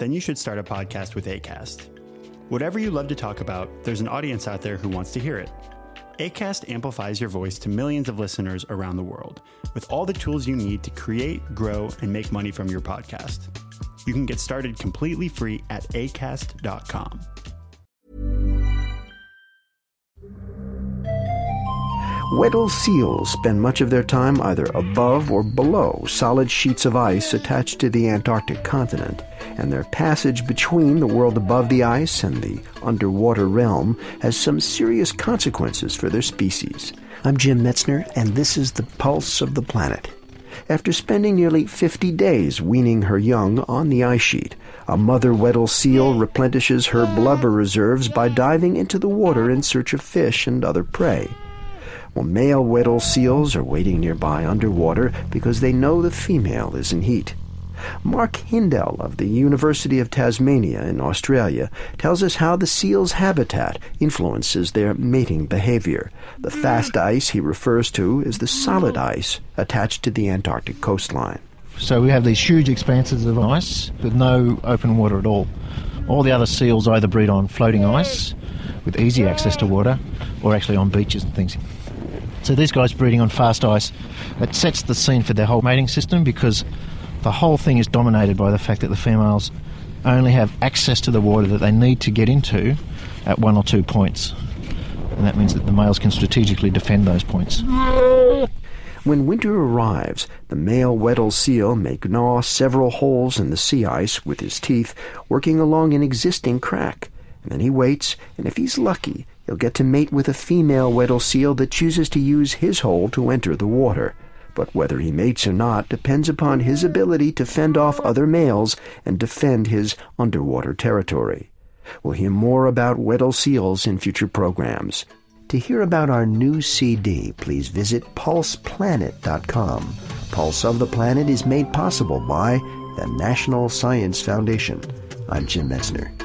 Then you should start a podcast with ACAST. Whatever you love to talk about, there's an audience out there who wants to hear it. ACAST amplifies your voice to millions of listeners around the world with all the tools you need to create, grow, and make money from your podcast. You can get started completely free at acast.com. Weddell seals spend much of their time either above or below solid sheets of ice attached to the Antarctic continent, and their passage between the world above the ice and the underwater realm has some serious consequences for their species. I'm Jim Metzner, and this is the Pulse of the Planet. After spending nearly 50 days weaning her young on the ice sheet, a mother Weddell seal replenishes her blubber reserves by diving into the water in search of fish and other prey. Well, male Weddell seals are waiting nearby underwater because they know the female is in heat. Mark Hindell of the University of Tasmania in Australia tells us how the seal's habitat influences their mating behavior. The hmm. fast ice he refers to is the solid ice attached to the Antarctic coastline. So we have these huge expanses of ice with no open water at all. All the other seals either breed on floating ice with easy access to water or actually on beaches and things. So these guys breeding on fast ice, it sets the scene for their whole mating system because the whole thing is dominated by the fact that the females only have access to the water that they need to get into at one or two points. And that means that the males can strategically defend those points. When winter arrives, the male Weddell seal may gnaw several holes in the sea ice with his teeth, working along an existing crack. And then he waits, and if he's lucky, he'll get to mate with a female Weddell seal that chooses to use his hole to enter the water. But whether he mates or not depends upon his ability to fend off other males and defend his underwater territory. We'll hear more about Weddell seals in future programs. To hear about our new CD, please visit pulseplanet.com. Pulse of the Planet is made possible by the National Science Foundation. I'm Jim Metzner.